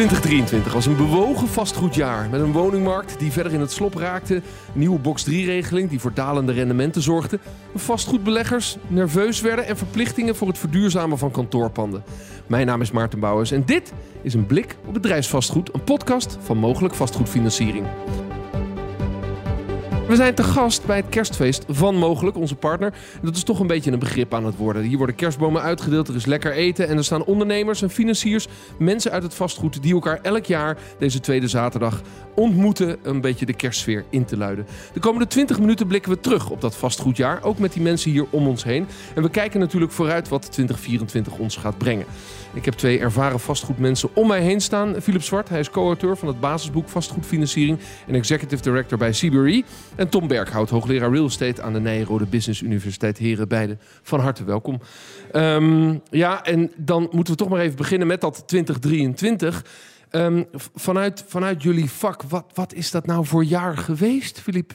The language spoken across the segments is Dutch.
2023 was een bewogen vastgoedjaar met een woningmarkt die verder in het slop raakte, een nieuwe box 3-regeling die voor dalende rendementen zorgde, vastgoedbeleggers nerveus werden en verplichtingen voor het verduurzamen van kantoorpanden. Mijn naam is Maarten Bouwers en dit is een blik op bedrijfsvastgoed, een podcast van mogelijk vastgoedfinanciering. We zijn te gast bij het kerstfeest van Mogelijk, onze partner. Dat is toch een beetje een begrip aan het worden. Hier worden kerstbomen uitgedeeld, er is lekker eten... en er staan ondernemers en financiers, mensen uit het vastgoed... die elkaar elk jaar deze tweede zaterdag ontmoeten... een beetje de kerstsfeer in te luiden. De komende 20 minuten blikken we terug op dat vastgoedjaar... ook met die mensen hier om ons heen. En we kijken natuurlijk vooruit wat 2024 ons gaat brengen. Ik heb twee ervaren vastgoedmensen om mij heen staan. Philip Zwart, hij is co-auteur van het basisboek Vastgoedfinanciering en executive director bij CBRE. En Tom Berghout, hoogleraar real estate aan de Nijrode Business Universiteit. Heren, beide van harte welkom. Ehm, ja, en dan moeten we toch maar even beginnen met dat 2023. Ehm, vanuit, vanuit jullie vak, wat, wat is dat nou voor jaar geweest, Philippe?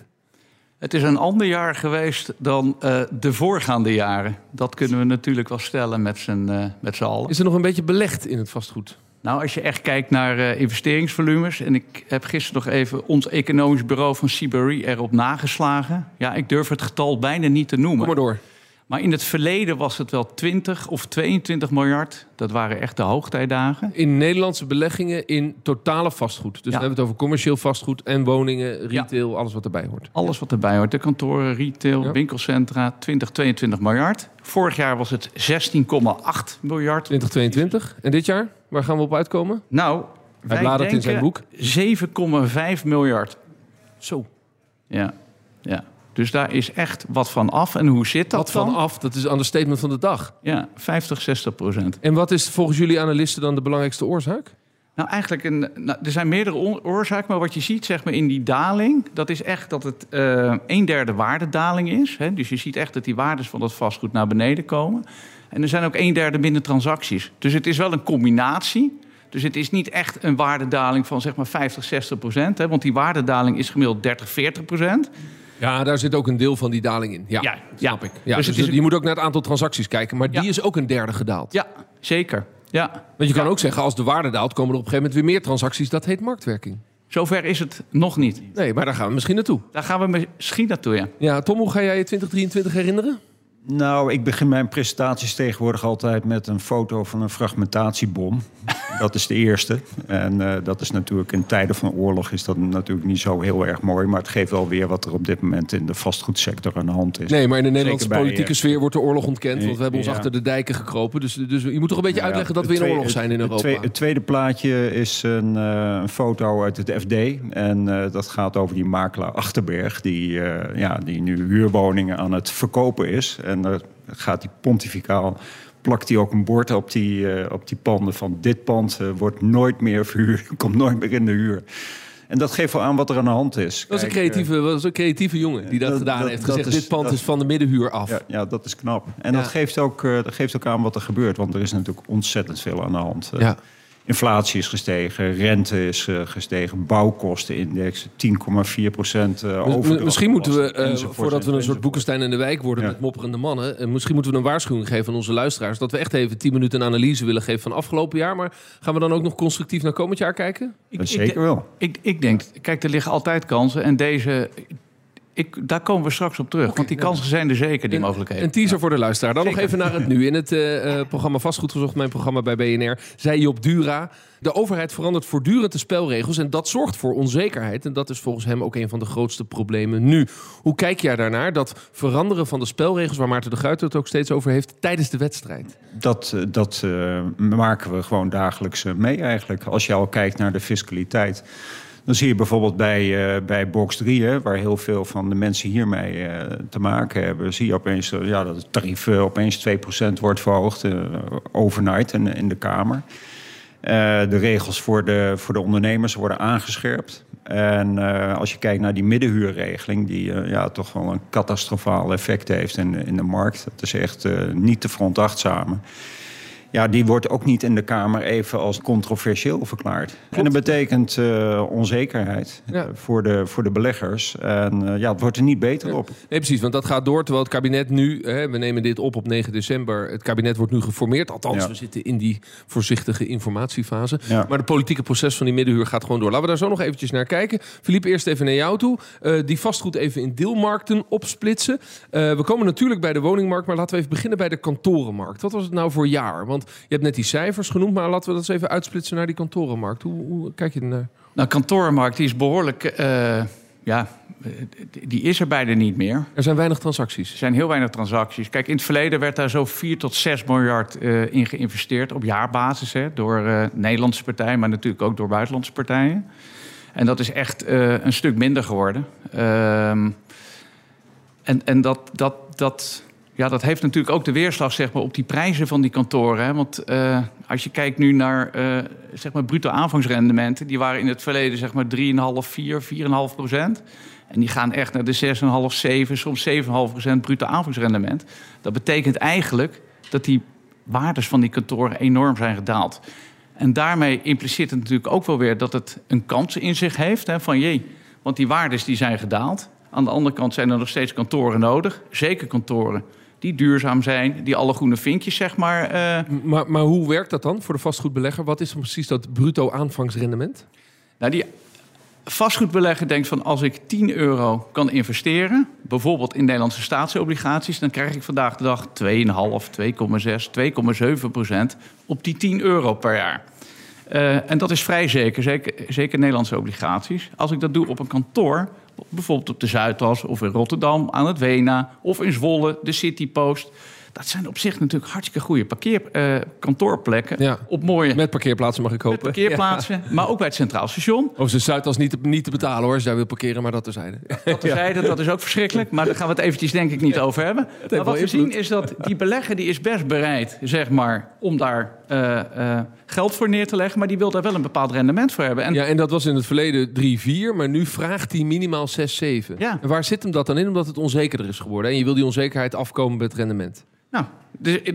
Het is een ander jaar geweest dan uh, de voorgaande jaren. Dat kunnen we natuurlijk wel stellen met z'n uh, met allen. Is er nog een beetje belegd in het vastgoed? Nou, als je echt kijkt naar uh, investeringsvolumes... en ik heb gisteren nog even ons economisch bureau van CBRE erop nageslagen. Ja, ik durf het getal bijna niet te noemen. Kom maar door. Maar in het verleden was het wel 20 of 22 miljard. Dat waren echt de hoogtijdagen. In Nederlandse beleggingen in totale vastgoed. Dus ja. we hebben het over commercieel vastgoed en woningen, retail, ja. alles wat erbij hoort. Alles wat erbij hoort. De kantoren, retail, ja. winkelcentra, 20, 22 miljard. Vorig jaar was het 16,8 miljard. 2022. En dit jaar? Waar gaan we op uitkomen? Nou, Hij bladert in zijn boek. 7,5 miljard. Zo. Ja, ja. Dus daar is echt wat van af. En hoe zit dat Wat van dan? af, dat is een understatement van de dag. Ja, 50, 60 procent. En wat is volgens jullie analisten dan de belangrijkste oorzaak? Nou, eigenlijk, een, nou, er zijn meerdere oorzaken. Maar wat je ziet zeg maar, in die daling... dat is echt dat het uh, een derde waardedaling is. Hè? Dus je ziet echt dat die waardes van dat vastgoed naar beneden komen. En er zijn ook een derde minder transacties. Dus het is wel een combinatie... Dus het is niet echt een waardedaling van zeg maar 50, 60 procent. Want die waardedaling is gemiddeld 30, 40 procent. Ja, daar zit ook een deel van die daling in. Ja, ja snap ik. Ja, dus, dus je moet ook naar het aantal transacties kijken. Maar die is ook een derde gedaald. Ja, zeker. Ja. Want je kan ook zeggen, als de waarde daalt... komen er op een gegeven moment weer meer transacties. Dat heet marktwerking. Zover is het nog niet. Nee, maar daar gaan we misschien naartoe. Daar gaan we misschien naartoe, ja. Ja, Tom, hoe ga jij je 2023 herinneren? Nou, ik begin mijn presentaties tegenwoordig altijd met een foto van een fragmentatiebom. Dat is de eerste. En uh, dat is natuurlijk in tijden van oorlog is dat natuurlijk niet zo heel erg mooi. Maar het geeft wel weer wat er op dit moment in de vastgoedsector aan de hand is. Nee, maar in de Nederlandse bij, politieke uh, sfeer wordt de oorlog ontkend. Want we hebben ons ja. achter de dijken gekropen. Dus, dus je moet toch een beetje ja, uitleggen dat we in tweede, oorlog zijn in Europa. Het tweede, het tweede plaatje is een, uh, een, foto uit het FD. En dat gaat over die makelaar Achterberg. Die, ja, die nu huurwoningen aan het verkopen is. En daar gaat die pontificaal plakt hij ook een bord op die, uh, op die panden van dit pand uh, wordt nooit meer verhuurd, komt nooit meer in de huur. En dat geeft wel aan wat er aan de hand is. Dat is een creatieve, was een creatieve jongen die dat, dat gedaan dat, heeft. Gezegd, is, dit pand is van de middenhuur af. Ja, ja dat is knap. En ja. dat, geeft ook, dat geeft ook aan wat er gebeurt. Want er is natuurlijk ontzettend veel aan de hand. Ja. Inflatie is gestegen, rente is uh, gestegen, bouwkostenindex 10,4 procent uh, Misschien moeten we, uh, voordat we een soort Boekenstein in de wijk worden ja. met mopperende mannen... misschien moeten we een waarschuwing geven aan onze luisteraars... dat we echt even 10 minuten een analyse willen geven van afgelopen jaar. Maar gaan we dan ook nog constructief naar komend jaar kijken? Ik, Zeker wel. Ik, ik denk, kijk, er liggen altijd kansen. En deze, ik, daar komen we straks op terug. Okay, want die kansen zijn er zeker, die een, mogelijkheden. Een teaser ja. voor de luisteraar. Dan zeker. nog even naar het nu. In het uh, programma Vastgoed Gezocht, mijn programma bij BNR... zei Job Dura... de overheid verandert voortdurend de spelregels... en dat zorgt voor onzekerheid. En dat is volgens hem ook een van de grootste problemen nu. Hoe kijk jij daarnaar? Dat veranderen van de spelregels... waar Maarten de Guiter het ook steeds over heeft... tijdens de wedstrijd? Dat, dat uh, maken we gewoon dagelijks mee eigenlijk. Als je al kijkt naar de fiscaliteit... Dan zie je bijvoorbeeld bij, uh, bij box 3, hè, waar heel veel van de mensen hiermee uh, te maken hebben, zie je opeens uh, ja, dat het tarief opeens 2% wordt verhoogd overnight in, in de Kamer. de regels voor de, voor de ondernemers worden aangescherpt. En als je kijkt naar die middenhuurregeling, die ja, toch wel een catastrofaal effect heeft in, in de markt, dat is echt niet te veronachtzamen. Ja, die wordt ook niet in de Kamer even als controversieel verklaard. En dat betekent uh, onzekerheid ja. voor, de, voor de beleggers. En uh, ja, het wordt er niet beter op. Nee, precies, want dat gaat door terwijl het kabinet nu, hè, we nemen dit op op 9 december, het kabinet wordt nu geformeerd. Althans, we zitten in die voorzichtige informatiefase. Maar de politieke proces van die middenhuur gaat gewoon door. Laten we daar zo nog eventjes naar kijken. Philippe, eerst even naar jou toe. Uh, die vastgoed even in deelmarkten opsplitsen. we komen natuurlijk bij de woningmarkt, maar laten we even beginnen bij de kantorenmarkt. Wat was het nou voor jaar? Want je hebt net die cijfers genoemd, maar laten we dat eens even uitsplitsen naar die kantorenmarkt. Hoe, hoe kijk je ernaar? Nou, kantorenmarkt die is behoorlijk. Uh, ja, die is er bijna niet meer. Er zijn weinig transacties. Er zijn heel weinig transacties. Kijk, in het verleden werd daar zo 4 tot 6 miljard uh, in geïnvesteerd op jaarbasis hè, door uh, Nederlandse partijen, maar natuurlijk ook door buitenlandse partijen. En dat is echt een stuk minder geworden. Ehm, en en dat, dat, dat ja, dat heeft natuurlijk ook de weerslag zeg maar, op die prijzen van die kantoren. Hè? Want uh, als je kijkt nu naar uh, zeg maar bruto aanvangsrendementen... die waren in het verleden zeg maar 3,5, 4, 4,5 procent. En die gaan echt naar de 6,5, 7, soms 7,5 procent bruto aanvangsrendement. Dat betekent eigenlijk dat die waardes van die kantoren enorm zijn gedaald. En daarmee impliceert het natuurlijk ook wel weer dat het een kans in zich heeft. Hè, van jee, want die waardes die zijn gedaald. Aan de andere kant zijn er nog steeds kantoren nodig. Zeker kantoren die duurzaam zijn, die alle groene vinkjes, zeg maar. Uh... Maar, maar hoe werkt dat dan voor de vastgoedbelegger? Wat is dan precies dat bruto aanvangsrendement? Nou, die vastgoedbelegger denkt van als ik 10 euro kan investeren, bijvoorbeeld in Nederlandse staatsobligaties, dan krijg ik vandaag de dag 2,5, 2,6, 2,7 procent op die 10 euro per jaar. Uh, en dat is vrij zeker, zeker, zeker Nederlandse obligaties. Als ik dat doe op een kantoor, bijvoorbeeld op de Zuidas of in Rotterdam aan het Wena of in Zwolle, de City Post. Dat zijn op zich natuurlijk hartstikke goede parkeer, uh, kantoorplekken. Ja. Op mooie, met parkeerplaatsen mag ik hopen. Met parkeerplaatsen, maar ook bij het Centraal Station. Of ze Zuidas niet te, niet te betalen hoor, als jij wil parkeren, maar dat terzijde. Dat terzijde, ja. dat is ook verschrikkelijk. Maar daar gaan we het eventjes denk ik niet over hebben. Maar wat we zien is dat die belegger die is best bereid, zeg maar, om daar uh, uh, geld voor neer te leggen. Maar die wil daar wel een bepaald rendement voor hebben. En ja, en dat was in het verleden 3-4, maar nu vraagt hij minimaal 6-7. Ja. En waar zit hem dat dan in? Omdat het onzekerder is geworden. En je wil die onzekerheid afkomen met het rendement. Nou,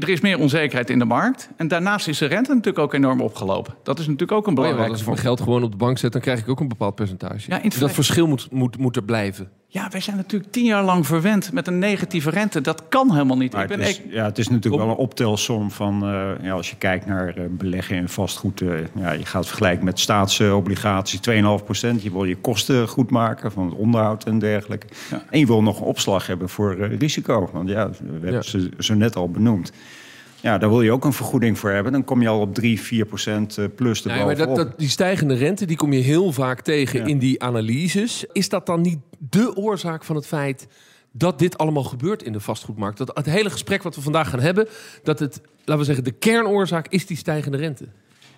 er is meer onzekerheid in de markt. En daarnaast is de rente natuurlijk ook enorm opgelopen. Dat is natuurlijk ook een belangrijke... Oh als ik mijn geld gewoon op de bank zet, dan krijg ik ook een bepaald percentage. Ja, dat verschil moet, moet, moet er blijven. Ja, wij zijn natuurlijk tien jaar lang verwend met een negatieve rente. Dat kan helemaal niet. Ik ben het, is, ja, het is natuurlijk wel een optelsom van... Uh, ja, als je kijkt naar uh, beleggen in vastgoed... Uh, ja, je gaat vergelijken met staatsobligaties, 2,5 procent. Je wil je kosten goed maken van het onderhoud en dergelijke. Ja. En je wil nog een opslag hebben voor risico. Want ja, we hebben ja. ze zo net al benoemd. Ja, daar wil je ook een vergoeding voor hebben. Dan kom je al op 3, 4 procent eh, plus de nee, maar dat, dat, Die stijgende rente die kom je heel vaak tegen in die analyses. Is dat dan niet de oorzaak van het feit dat dit allemaal gebeurt in de vastgoedmarkt? Dat het hele gesprek wat we vandaag gaan hebben, dat het, laten we zeggen, de kernoorzaak is die stijgende rente?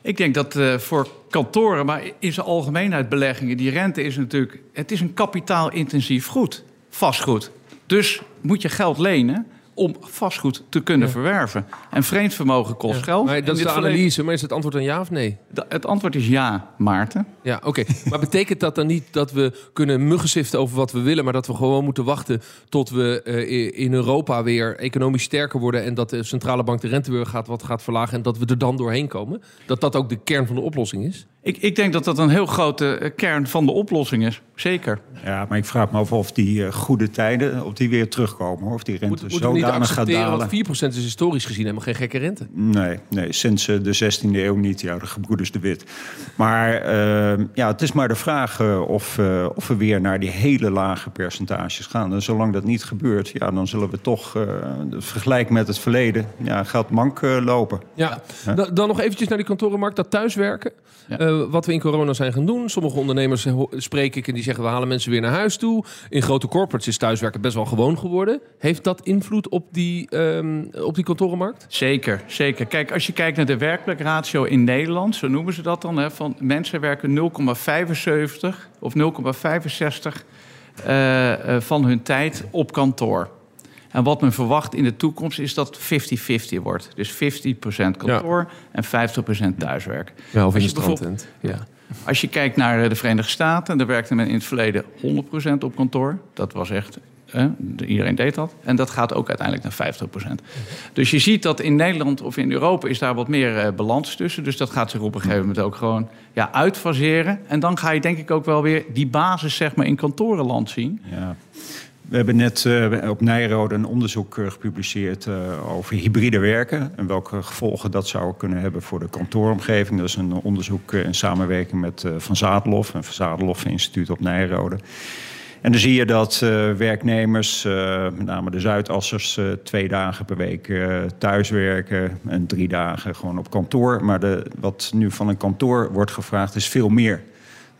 Ik denk dat uh, voor kantoren, maar in zijn algemeenheid beleggingen, die rente is natuurlijk, het is een kapitaalintensief goed, vastgoed. Dus moet je geld lenen om vastgoed te kunnen verwerven. En vreemd vermogen kost geld. Maar dat is de analyse, maar is het antwoord een ja of nee? het antwoord is ja, Maarten. Ja, oké. maar betekent dat dan niet dat we kunnen muggensiften over wat we willen... maar dat we gewoon moeten wachten tot we uh, in Europa weer economisch sterker worden... en dat de centrale bank de rente weer gaat, wat gaat verlagen... en dat we er dan doorheen komen? Dat dat ook de kern van de oplossing is? Ik, ik, denk dat dat een heel grote eh, kern van de oplossing is. Zeker. Ja, maar ik vraag me af of die uh, goede tijden of die weer terugkomen. Of die rente Moet, zodanig gaat dalen. Want 4% is historisch gezien helemaal geen gekke rente. Nee, nee sinds uh, de 16e eeuw niet. Ja, de gebroeders de Wit. Maar uh, ja, het is maar de vraag of, of we weer naar die hele lage percentages gaan. En zolang dat niet gebeurt, ja, dan zullen we toch, vergelijk met het verleden, ja, gaat mank lopen. Ja, dan nog eventjes naar die kantorenmarkt, dat thuiswerken. Ja. Eh, wat we in corona zijn gaan doen. Sommige ondernemers spreek ik en die zeggen we halen mensen weer naar huis toe. In grote corporates is thuiswerken best wel gewoon geworden. Heeft dat invloed op die, um, op die kantorenmarkt? Zeker, zeker. Kijk, als je kijkt naar de werkplekratio in Nederland, zo noemen ze dat dan, hè, van mensen werken 0,75 of 0,65 uh, uh, van hun tijd op kantoor. En wat men verwacht in de toekomst is dat 50-50 wordt. Dus 50% kantoor en 50% thuiswerk. Ja, of in de Ja. Als je kijkt naar de Verenigde Staten, daar werkte men in het verleden 100% op kantoor. Dat was echt iedereen deed dat. En dat gaat ook uiteindelijk naar 50% Dus je ziet dat in Nederland of in Europa is daar wat meer balans tussen. Dus dat gaat zich op een gegeven moment ook gewoon ja, uitfaseren. En dan ga je denk ik ook wel weer die basis zeg maar, in kantorenland zien. Ja. We hebben net uh, op Nijrode een onderzoek uh, gepubliceerd uh, over hybride werken en welke gevolgen dat zou kunnen hebben voor de kantooromgeving. Dat is een onderzoek in samenwerking met Van Zadelof, een Van Zadelof Instituut op Nijrode. En dan zie je dat werknemers, met name de Zuidassers, twee dagen per week thuiswerken en drie dagen gewoon op kantoor. Maar de, wat nu van een kantoor wordt gevraagd is veel meer.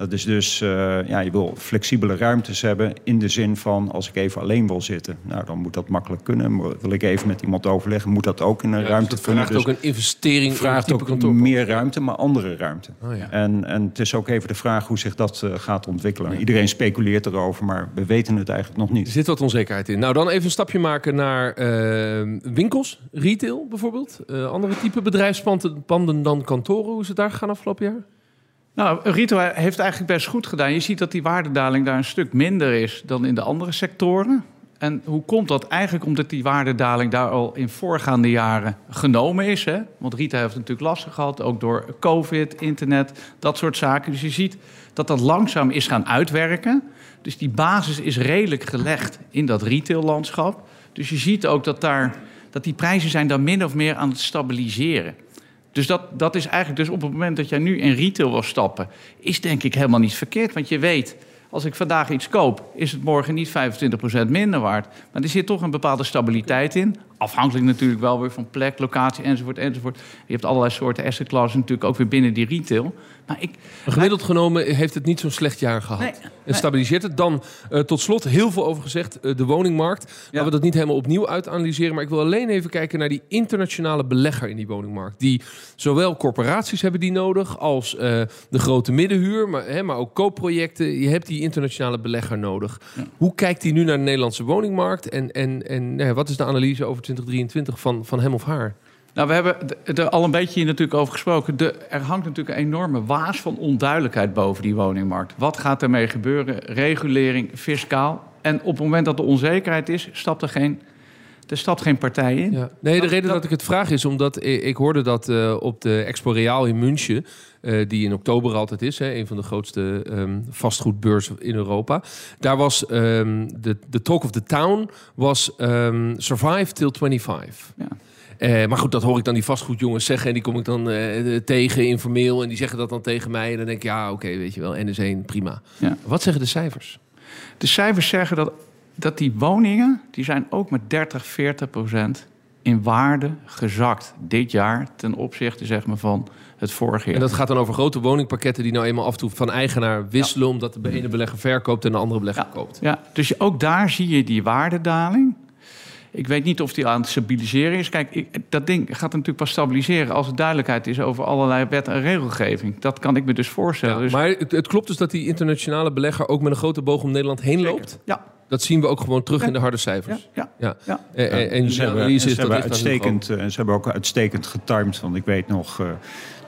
Dat is dus, uh, ja, je wil flexibele ruimtes hebben in de zin van als ik even alleen wil zitten. Nou, dan moet dat makkelijk kunnen. Wil ik even met iemand overleggen, moet dat ook in een ja, ruimte dus kunnen. vraagt dus ook een investering. Vraagt ook kantoor. meer ruimte, maar andere ruimte. Oh, ja. en, en het is ook even de vraag hoe zich dat uh, gaat ontwikkelen. Iedereen speculeert erover, maar we weten het eigenlijk nog niet. Er zit wat onzekerheid in. Nou, dan even een stapje maken naar uh, winkels, retail bijvoorbeeld. andere type bedrijfspanden dan kantoren. Hoe is het daar gegaan afgelopen jaar? Nou, Rito heeft eigenlijk best goed gedaan. Je ziet dat die waardedaling daar een stuk minder is dan in de andere sectoren. En hoe komt dat? Eigenlijk omdat die waardedaling daar al in voorgaande jaren genomen is. Hè? Want Rita heeft natuurlijk last gehad, ook door COVID, internet, dat soort zaken. Dus je ziet dat dat langzaam is gaan uitwerken. Dus die basis is redelijk gelegd in dat retaillandschap. Dus je ziet ook dat, daar, dat die prijzen zijn dan min of meer aan het stabiliseren. Dus dat, dat is eigenlijk dus op het moment dat jij nu in retail wil stappen, is denk ik helemaal niet verkeerd. Want je weet, als ik vandaag iets koop, is het morgen niet 25% minder waard. Maar er zit toch een bepaalde stabiliteit in. Afhankelijk natuurlijk wel weer van plek, locatie enzovoort enzovoort. Je hebt allerlei soorten asset classes natuurlijk ook weer binnen die retail. Maar ik, gemiddeld genomen heeft het niet zo'n slecht jaar gehad. Nee, en stabiliseert het. Dan uh, tot slot heel veel over gezegd, uh, de woningmarkt. Ja. Laten we dat niet helemaal opnieuw uitanalyseren. Maar ik wil alleen even kijken naar die internationale belegger in die woningmarkt. Die zowel corporaties hebben die nodig als uh, de grote middenhuur. Maar, hè, maar ook koopprojecten. Je hebt die internationale belegger nodig. Ja. Hoe kijkt hij nu naar de Nederlandse woningmarkt? En, en, en wat is de analyse over 2023 van, van hem of haar? Nou, we hebben er al een beetje natuurlijk over gesproken. De, er hangt natuurlijk een enorme waas van onduidelijkheid boven die woningmarkt. Wat gaat ermee gebeuren? Regulering, fiscaal. En op het moment dat er onzekerheid is, stapt er geen er stapt geen partij in. Ja. Nee, de reden dat, ik het vraag is omdat ik, ik hoorde dat uh, op de Expo Real in München, uh, die in oktober altijd is, hè, een van de grootste um, vastgoedbeurzen in Europa. Daar was um, de, de talk of the town was um, survive till 25. Ja. Uh, maar goed, dat hoor ik dan die vastgoedjongens zeggen. En die kom ik dan uh, tegen informeel. En die zeggen dat dan tegen mij. En dan denk ik, ja, oké, okay, weet je wel. NS1, prima. Ja. Wat zeggen de cijfers? De cijfers zeggen dat, dat die woningen... die zijn ook met 30, 40 procent in waarde gezakt dit jaar... ten opzichte zeg maar, van het vorige jaar. En dat gaat dan over grote woningpakketten... die nou eenmaal af en toe van eigenaar wisselen... Ja. omdat de ene belegger verkoopt en de andere belegger ja. koopt. Ja, dus ook daar zie je die waardedaling... Ik weet niet of die aan het stabiliseren is. Kijk, ik, dat ding gaat natuurlijk pas stabiliseren als er duidelijkheid is over allerlei wet en regelgeving. Dat kan ik me dus voorstellen. Ja, dus... Maar het, het, klopt dus dat die internationale belegger ook met een grote boog om Nederland heen Zeker. loopt? Ja. Dat zien we ook gewoon terug ja. in de harde cijfers. Ja, ja. ja. En, en, en, ze hebben, ze hebben uitstekend, ze hebben ook uitstekend getimed. Want ik weet nog, uh,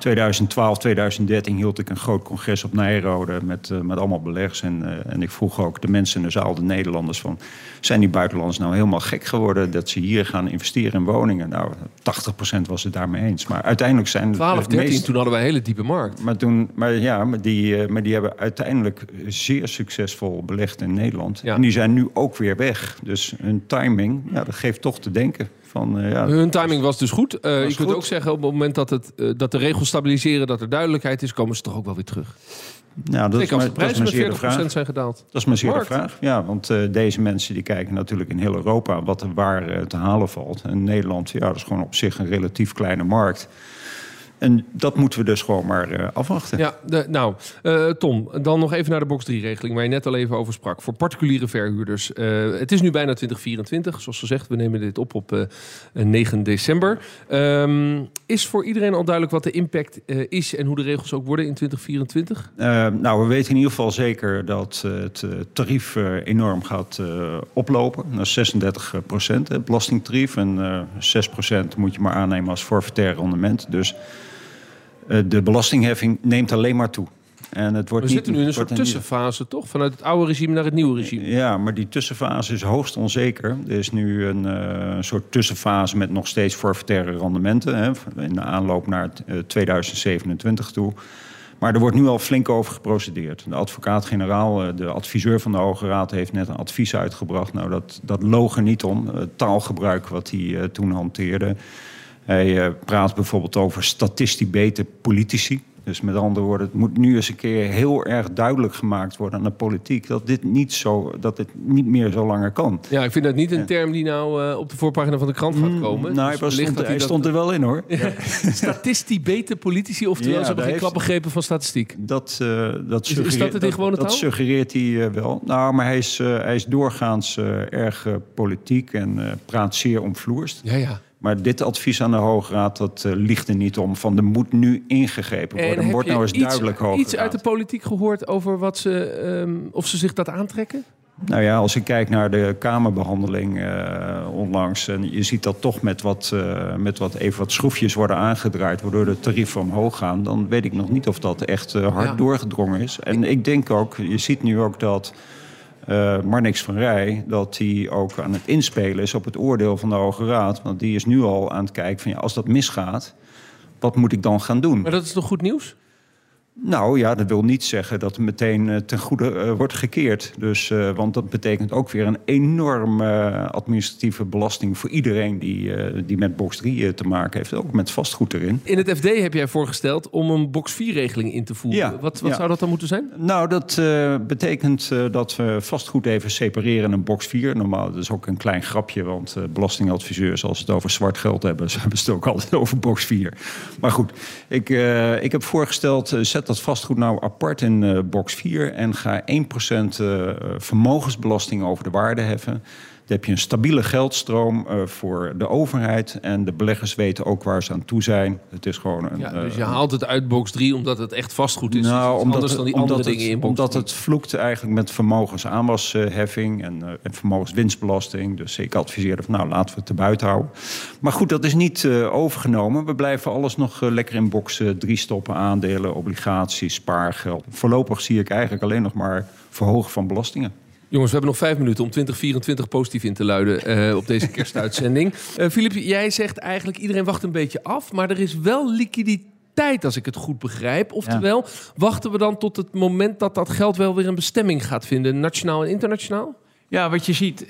2012, 2013 hield ik een groot congres op Nijrode met, uh, met allemaal beleggers. En, uh, en ik vroeg ook de mensen in de zaal, de Nederlanders, van... zijn die buitenlanders nou helemaal gek geworden dat ze hier gaan investeren in woningen? Nou, 80% was het daarmee eens. Maar uiteindelijk zijn... 12, 13, meest... toen hadden wij een hele diepe markt. Maar, toen, maar ja, maar die, uh, maar die hebben uiteindelijk zeer succesvol belegd in Nederland. Ja. En die zijn nu ook weer weg. Dus hun timing, ja, dat geeft toch te denken. Van, uh, ja, Hun timing was dus goed. Uh, was je kunt ook zeggen, op het moment dat, het, uh, dat de regels stabiliseren, dat er duidelijkheid is, komen ze toch ook wel weer terug. Nou, dat, is zeer de vraag. zijn gedaald. Dat is maar zeer de vraag. Ja, want uh, deze mensen die kijken natuurlijk in heel Europa wat er waar uh, te halen valt. En Nederland, ja, dat is gewoon op zich een relatief kleine markt. En dat moeten we dus gewoon maar uh, afwachten. Ja, de, nou, uh, Tom, dan nog even naar de box 3-regeling... waar je net al even over sprak. Voor particuliere verhuurders. Uh, het is nu bijna 2024. Zoals gezegd, we nemen dit op op 9 december. Um, is voor iedereen al duidelijk wat de impact is... en hoe de regels ook worden in 2024? nou, we weten in ieder geval zeker dat het tarief enorm gaat oplopen. Naar 36 procent, het belastingtarief. En 6 procent moet je maar aannemen als forfaitair rendement. Dus... Eh, de belastingheffing neemt alleen maar toe. En het wordt We zitten niet, nu in een soort tussenfase, toch? Vanuit het oude regime naar het nieuwe regime. Ja, maar die tussenfase is hoogst onzeker. Er is nu een uh, soort tussenfase met nog steeds forfaitaire rendementen. Hè, in de aanloop naar het, uh, 2027 toe. Maar er wordt nu al flink over geprocedeerd. De advocaat-generaal, uh, de adviseur van de Hoge Raad, heeft net een advies uitgebracht. Nou, dat, dat loog er niet om. Het taalgebruik wat hij toen hanteerde. Hij uh, praat bijvoorbeeld over statistibete politici. Dus met andere woorden, het moet nu eens een keer heel erg duidelijk gemaakt worden aan de politiek dat dit niet, zo, dat dit niet meer zo langer kan. Ja, ik vind dat niet een term die nou uh, op de voorpagina van de krant gaat komen. Mm, nou, dus hij, stond, hij, dat... stond, er wel in hoor. Ja. Statistibete politici, oftewel ja, ze hebben geen klap begrepen van statistiek. Dat, uh, dat, is, is dat het in gewone dat, suggereert hij uh, wel. Nou, maar hij is, hij is doorgaans erg politiek en praat zeer omvloerst. Ja, ja. Maar dit advies aan de Hoge Raad, dat uh, ligt er niet om. Van er moet nu ingegrepen worden. En Wordt nou eens iets, duidelijk Hoge iets uit de politiek gehoord over wat ze, um, of ze zich dat aantrekken? Nou ja, als ik kijk naar de Kamerbehandeling uh, onlangs... en je ziet dat toch met wat, uh, met wat, even wat schroefjes worden aangedraaid... waardoor de tarieven omhoog gaan... dan weet ik nog niet of dat echt hard ja. doorgedrongen is. En ik denk ook, je ziet nu ook dat... Uh, Marnix van Rij, dat hij ook aan het inspelen is op het oordeel van de Hoge Raad. Want die is nu al aan het kijken van ja, als dat misgaat, wat moet ik dan gaan doen? Maar dat is toch goed nieuws? Nou ja, dat wil niet zeggen dat het meteen uh, ten goede uh, wordt gekeerd. Dus, uh, want dat betekent ook weer een enorme administratieve belasting voor iedereen die, die met box 3 te maken heeft. Ook met vastgoed erin. In het FD heb jij voorgesteld om een box 4-regeling in te voeren. Ja, wat wat ja. zou dat dan moeten zijn? Nou, dat betekent dat we vastgoed even separeren in een box 4. Normaal, dat is ook een klein grapje, want belastingadviseurs, als ze het over zwart geld hebben, ze hebben ze het ook altijd over box 4. Maar goed, ik, ik heb voorgesteld, zet dat vastgoed nou apart in uh, box 4 en ga 1% uh, vermogensbelasting over de waarde heffen. Dan heb je een stabiele geldstroom uh, voor de overheid. En de beleggers weten ook waar ze aan toe zijn. Het is gewoon een. Ja, dus je haalt het uit box 3 omdat het echt vastgoed is. Nou, omdat, anders dan die omdat andere het, dingen in box Omdat 3. het vloekt eigenlijk met vermogensaanwasheffing en, uh, en vermogenswinstbelasting. Dus ik adviseerde van nou laten we het te buiten houden. Maar goed, dat is niet overgenomen. We blijven alles nog lekker in box 3 stoppen. Aandelen, obligaties, spaargeld. Voorlopig zie ik eigenlijk alleen nog maar verhogen van belastingen. Jongens, we hebben nog vijf minuten om 2024 positief in te luiden uh, op deze kerstuitzending. Filip, uh, jij zegt eigenlijk iedereen wacht een beetje af, maar er is wel liquiditeit als ik het goed begrijp. Oftewel, ja. wachten we dan tot het moment dat dat geld wel weer een bestemming gaat vinden, nationaal en internationaal? Ja, wat je ziet, uh,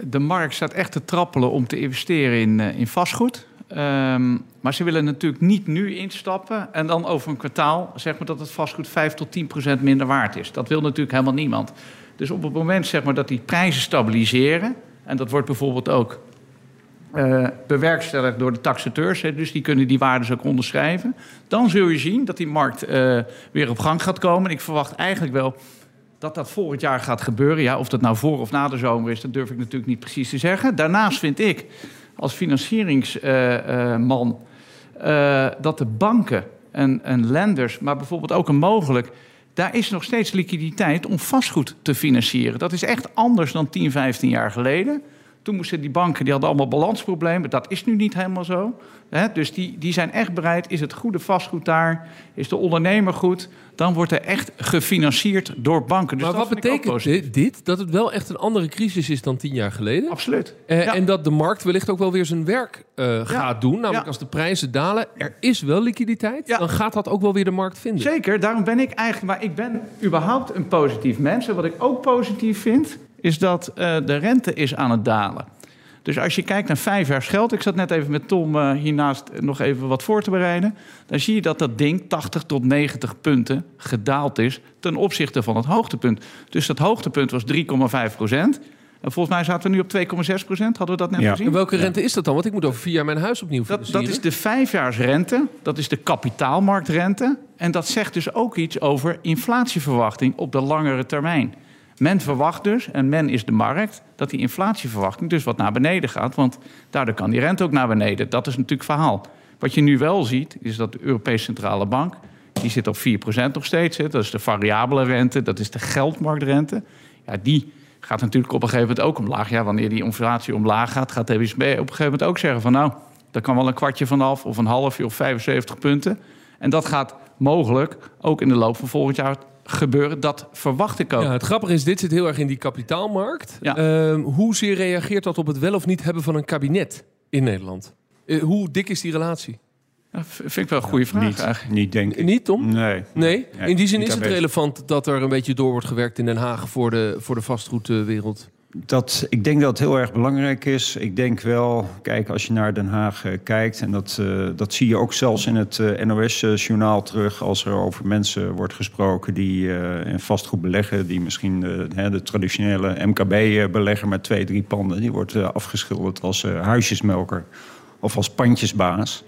de markt staat echt te trappelen om te investeren in, in vastgoed. Um, maar ze willen natuurlijk niet nu instappen en dan over een kwartaal zeg maar dat het vastgoed 5 tot 10 procent minder waard is. Dat wil natuurlijk helemaal niemand. Dus op het moment zeg maar, dat die prijzen stabiliseren, en dat wordt bijvoorbeeld ook uh, bewerkstelligd door de taxateurs, hè, dus die kunnen die waardes ook onderschrijven, dan zul je zien dat die markt uh, weer op gang gaat komen. En ik verwacht eigenlijk wel dat dat volgend jaar gaat gebeuren. Ja, of dat nou voor of na de zomer is, dat durf ik natuurlijk niet precies te zeggen. Daarnaast vind ik als financieringsman uh, dat de banken en, en lenders, maar bijvoorbeeld ook een mogelijk daar is nog steeds liquiditeit om vastgoed te financieren. Dat is echt anders dan 10, 15 jaar geleden. Toen moesten die banken, die hadden allemaal balansproblemen. Dat is nu niet helemaal zo. Hè? Dus die, die zijn echt bereid. Is het goede vastgoed daar? Is de ondernemer goed? Dan wordt er echt gefinancierd door banken. Dus maar wat betekent dit, dit? Dat het wel echt een andere crisis is dan tien jaar geleden? Absoluut. Ja. En dat de markt wellicht ook wel weer zijn werk uh, ja. gaat doen. Namelijk ja. als de prijzen dalen, er is wel liquiditeit. Dan gaat dat ook wel weer de markt vinden. Zeker, daarom ben ik eigenlijk... Maar ik ben überhaupt een positief mens. En wat ik ook positief vind, is dat uh, de rente is aan het dalen. Dus als je kijkt naar vijf jaar geld, ik zat net even met Tom uh, hiernaast nog even wat voor te bereiden, dan zie je dat dat ding 80 tot 90 punten gedaald is ten opzichte van het hoogtepunt. Dus dat hoogtepunt was 3,5 procent. En volgens mij zaten we nu op 2,6 procent. Hadden we dat net ja. gezien? En welke rente is dat dan? Want ik moet over vier jaar mijn huis opnieuw dat, dat is de vijfjaarsrente. Dat is de kapitaalmarktrente. En dat zegt dus ook iets over inflatieverwachting op de langere termijn. Men verwacht dus, en men is de markt, dat die inflatieverwachting dus wat naar beneden gaat. Want daardoor kan die rente ook naar beneden. Dat is natuurlijk verhaal. Wat je nu wel ziet, is dat de Europese Centrale Bank... die zit op 4% nog steeds. Hè. Dat is de variabele rente, dat is de geldmarktrente. Ja, die gaat natuurlijk op een gegeven moment ook omlaag. Ja, wanneer die inflatie omlaag gaat, gaat de ECB op een gegeven moment ook zeggen van... nou, daar kan wel een kwartje vanaf, of een halfje, of 75 punten... En dat gaat mogelijk ook in de loop van volgend jaar gebeuren. Dat verwacht ik ook. Ja, het grappige is, dit zit heel erg in die kapitaalmarkt. Ja. Ehm, hoezeer reageert dat op het wel of niet hebben van een kabinet in Nederland? Eh, hoe dik is die relatie? Dat vind ik wel een goede vraag Niet, eigenlijk. niet denk ik. Niet, Tom? Nee. Nee? Nee, In die zin is het relevant dat er een beetje door wordt gewerkt in Den Haag voor de, voor de vastgoedwereld. Dat, ik denk dat het heel erg belangrijk is. Ik denk wel, kijk, als je naar Den Haag eh, kijkt... en dat, eh, dat zie je ook zelfs in het eh, NOS-journaal terug... als er over mensen wordt gesproken die eh, in vastgoed beleggen... die misschien hè, de traditionele MKB-belegger met twee, drie panden... die wordt afgeschilderd als huisjesmelker of als pandjesbaas.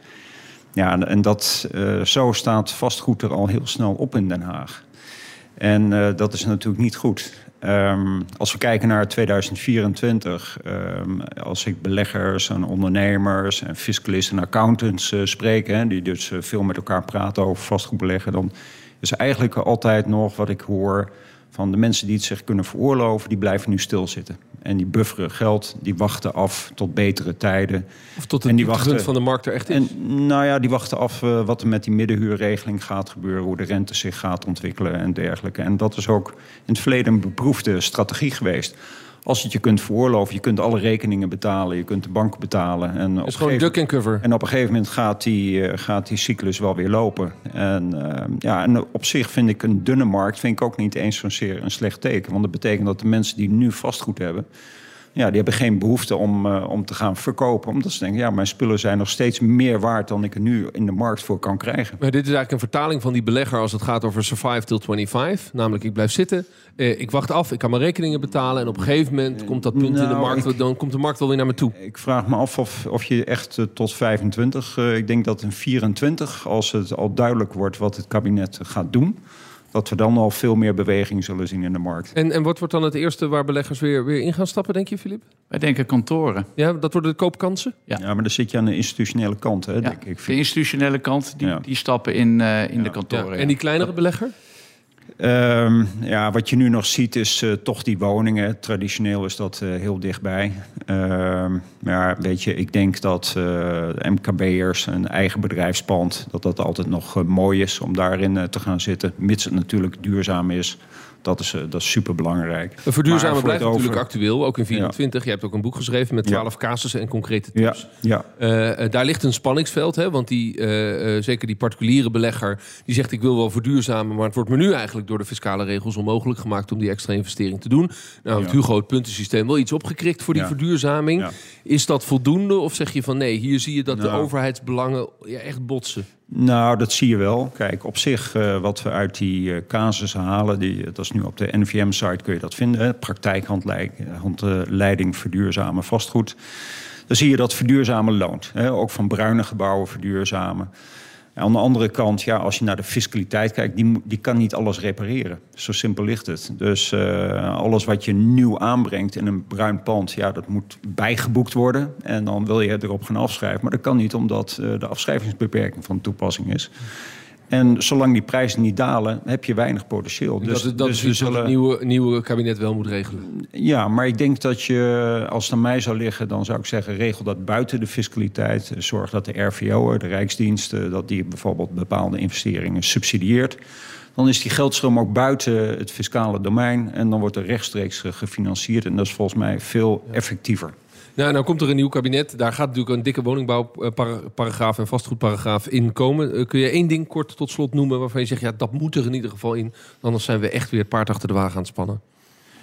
Ja, en- dat, zo staat vastgoed er al heel snel op in Den Haag. En dat is natuurlijk niet goed. Ehm, als we kijken naar 2024, ehm, als ik beleggers en ondernemers en fiscalisten en accountants eh, spreek, die dus eh, veel met elkaar praten over vastgoedbeleggen, dan is eigenlijk altijd nog wat ik hoor van de mensen die het zich kunnen veroorloven, die blijven nu stilzitten. En die bufferen geld, die wachten af tot betere tijden. Of tot En het die wachten- van de markt er echt is. En nou ja, die wachten af eh, wat er met die middenhuurregeling gaat gebeuren, hoe de rente zich gaat ontwikkelen en dergelijke. En dat is ook in het verleden een beproefde strategie geweest. Als je het je kunt veroorloven, je kunt alle rekeningen betalen, je kunt de bank betalen. En op, Het is een gewoon gegeven, duck and cover. en op een gegeven moment gaat die, eh, gaat die cyclus wel weer lopen. En, eh, ja, en op zich vind ik een dunne markt vind ik ook niet eens zozeer een slecht teken. Want dat betekent dat de mensen die nu vastgoed hebben, ja, die hebben geen behoefte om, eh, om te gaan verkopen. Omdat ze denken, ja, mijn spullen zijn nog steeds meer waard dan ik er nu in de markt voor kan krijgen. Maar dit is eigenlijk een vertaling van die belegger als het gaat over survive till 25. Namelijk, ik blijf zitten, eh, ik wacht af, ik kan mijn rekeningen betalen... en op een gegeven moment komt dat punt in de Nou, markt... ik- dan komt de markt wel weer naar me toe. Ik vraag me af of, of je echt eh, tot 25, eh, ik denk dat in 24, als het al duidelijk wordt wat het kabinet gaat doen, dat we dan al veel meer beweging zullen zien in de markt. En, en wat wordt dan het eerste waar beleggers weer, weer in gaan stappen, denk je, Filip? Wij denken kantoren. Ja, dat worden de koopkansen? Ja. Ja, maar dan zit je aan de institutionele kant, hè, Ja, denk ik. de institutionele kant, die, Ja. die stappen in, eh, in de kantoren. ja. En die kleinere belegger? Ehm, ja, wat je nu nog ziet is eh, toch die woningen. Traditioneel is dat eh, heel dichtbij. Ehm, maar weet je, ik denk dat eh, MKB'ers een eigen bedrijfspand... dat dat altijd nog mooi is om daarin te gaan zitten. Mits het natuurlijk duurzaam is. Dat is, eh, dat is superbelangrijk. Een verduurzamen blijft het over- natuurlijk actueel, ook in 24. Je hebt ook een boek geschreven met 12 casussen en concrete Ja, tips. ja. Eh, eh, daar ligt een spanningsveld, hè? want die, zeker die particuliere belegger... die zegt ik wil wel verduurzamen... maar het wordt me nu eigenlijk door de fiscale regels onmogelijk gemaakt... om die extra investering te doen. Nou, Ja. Hugo het puntensysteem wel iets opgekrikt voor die Ja. verduurzaming. Ja. Is dat voldoende of zeg je van nee, hier zie je dat de Nou. overheidsbelangen ja, echt botsen? Nou, dat zie je wel. Kijk, op zich, eh, wat we uit die eh casussen halen, die, dat is nu op de NVM-site kun je dat vinden. Praktijkhandleiding verduurzamen vastgoed. Dan zie je dat verduurzamen loont. Hè. Ook van bruine gebouwen verduurzamen. Aan de andere kant, ja, als je naar de fiscaliteit kijkt, die, die kan niet alles repareren. Zo simpel ligt het. Dus eh, alles wat je nieuw aanbrengt in een bruin pand, ja, dat moet bijgeboekt worden. En dan wil je erop gaan afschrijven. Maar dat kan niet omdat eh, de afschrijvingsbeperking van toepassing is. En zolang die prijzen niet dalen, heb je weinig potentieel. dat, is- dat dus is iets wat het zullen- nieuwe, nieuwe kabinet wel moet regelen. ja, maar ik denk dat je, als het aan mij zou liggen, dan zou ik zeggen: regel dat buiten de fiscaliteit. Zorg dat de RVO, de Rijksdienst, eh, dat die bijvoorbeeld bepaalde investeringen subsidieert. Dan is die geldstroom ook buiten het fiscale domein en dan wordt er rechtstreeks gefinancierd. En dat is volgens mij veel effectiever. Nou, nou komt er een nieuw kabinet. Daar gaat natuurlijk een dikke woningbouwparagraaf en vastgoedparagraaf in komen. Eh, kun je één ding kort tot slot noemen waarvan je zegt... ja, dat moet er in ieder geval in. Anders zijn we echt weer het paard achter de wagen aan het spannen.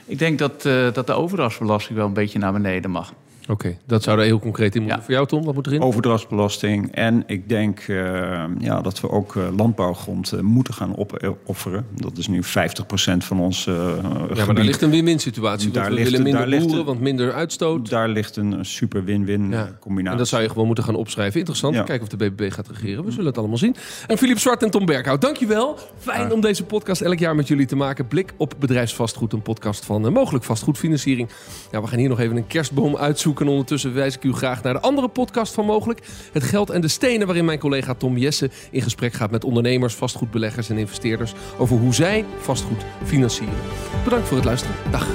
Ik denk dat, eh, dat de overdrachtsbelasting wel een beetje naar beneden mag. Oké, dat zou er heel concreet in moeten. Ja. Voor jou, Tom, wat moet erin? Overdrachtsbelasting. En ik denk eh, ja, dat we ook eh, landbouwgrond eh, moeten gaan opofferen. Dat is nu 50% van ons ja, maar daar ligt een win-win situatie. Daar we ligt- willen minder daar boeren, een- want minder uitstoot. Daar ligt een super win-win Ja. combinatie. En dat zou je gewoon moeten gaan opschrijven. Interessant. Ja. Kijken of de BBB gaat regeren. We zullen het allemaal zien. En Philip Zwart en Tom Berghout, dankjewel. Fijn om deze podcast elk jaar met jullie te maken. Blik op bedrijfsvastgoed, een podcast van mogelijk vastgoedfinanciering. Ja, we gaan hier nog even een kerstboom uitzoeken. En ondertussen wijs ik u graag naar de andere podcast van Mogelijk. Het geld en de stenen, waarin mijn collega Tom Jesse in gesprek gaat met ondernemers, vastgoedbeleggers en investeerders over hoe zij vastgoed financieren. Bedankt voor het luisteren. Dag.